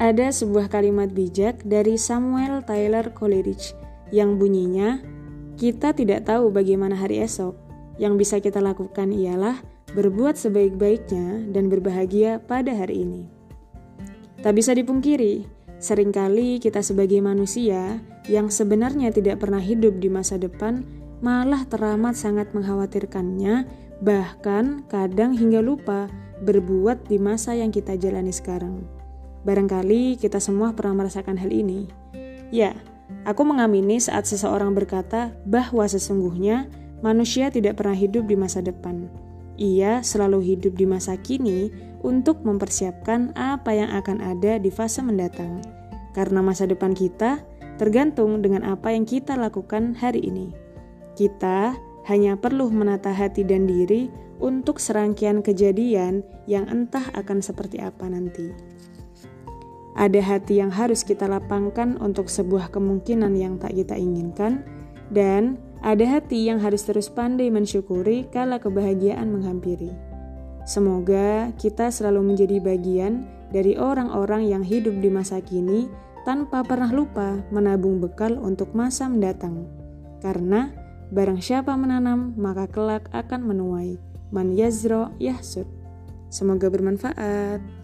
ada sebuah kalimat bijak dari Samuel Tyler Coleridge yang bunyinya, "Kita tidak tahu bagaimana hari esok. Yang bisa kita lakukan ialah berbuat sebaik-baiknya dan berbahagia pada hari ini." Tak bisa dipungkiri, sering kali kita sebagai manusia yang sebenarnya tidak pernah hidup di masa depan malah teramat sangat mengkhawatirkannya, bahkan kadang hingga lupa berbuat di masa yang kita jalani sekarang. Barangkali kita semua pernah merasakan hal ini. Ya, aku mengamini saat seseorang berkata bahwa sesungguhnya manusia tidak pernah hidup di masa depan. Ia selalu hidup di masa kini untuk mempersiapkan apa yang akan ada di fase mendatang. Karena masa depan kita tergantung dengan apa yang kita lakukan hari ini. Kita hanya perlu menata hati dan diri untuk serangkaian kejadian yang entah akan seperti apa nanti. Ada hati yang harus kita lapangkan untuk sebuah kemungkinan yang tak kita inginkan, dan ada hati yang harus terus pandai mensyukuri kala kebahagiaan menghampiri. Semoga kita selalu menjadi bagian dari orang-orang yang hidup di masa kini tanpa pernah lupa menabung bekal untuk masa mendatang. Karena barang siapa menanam, maka kelak akan menuai. Man yazro yahsud. Semoga bermanfaat.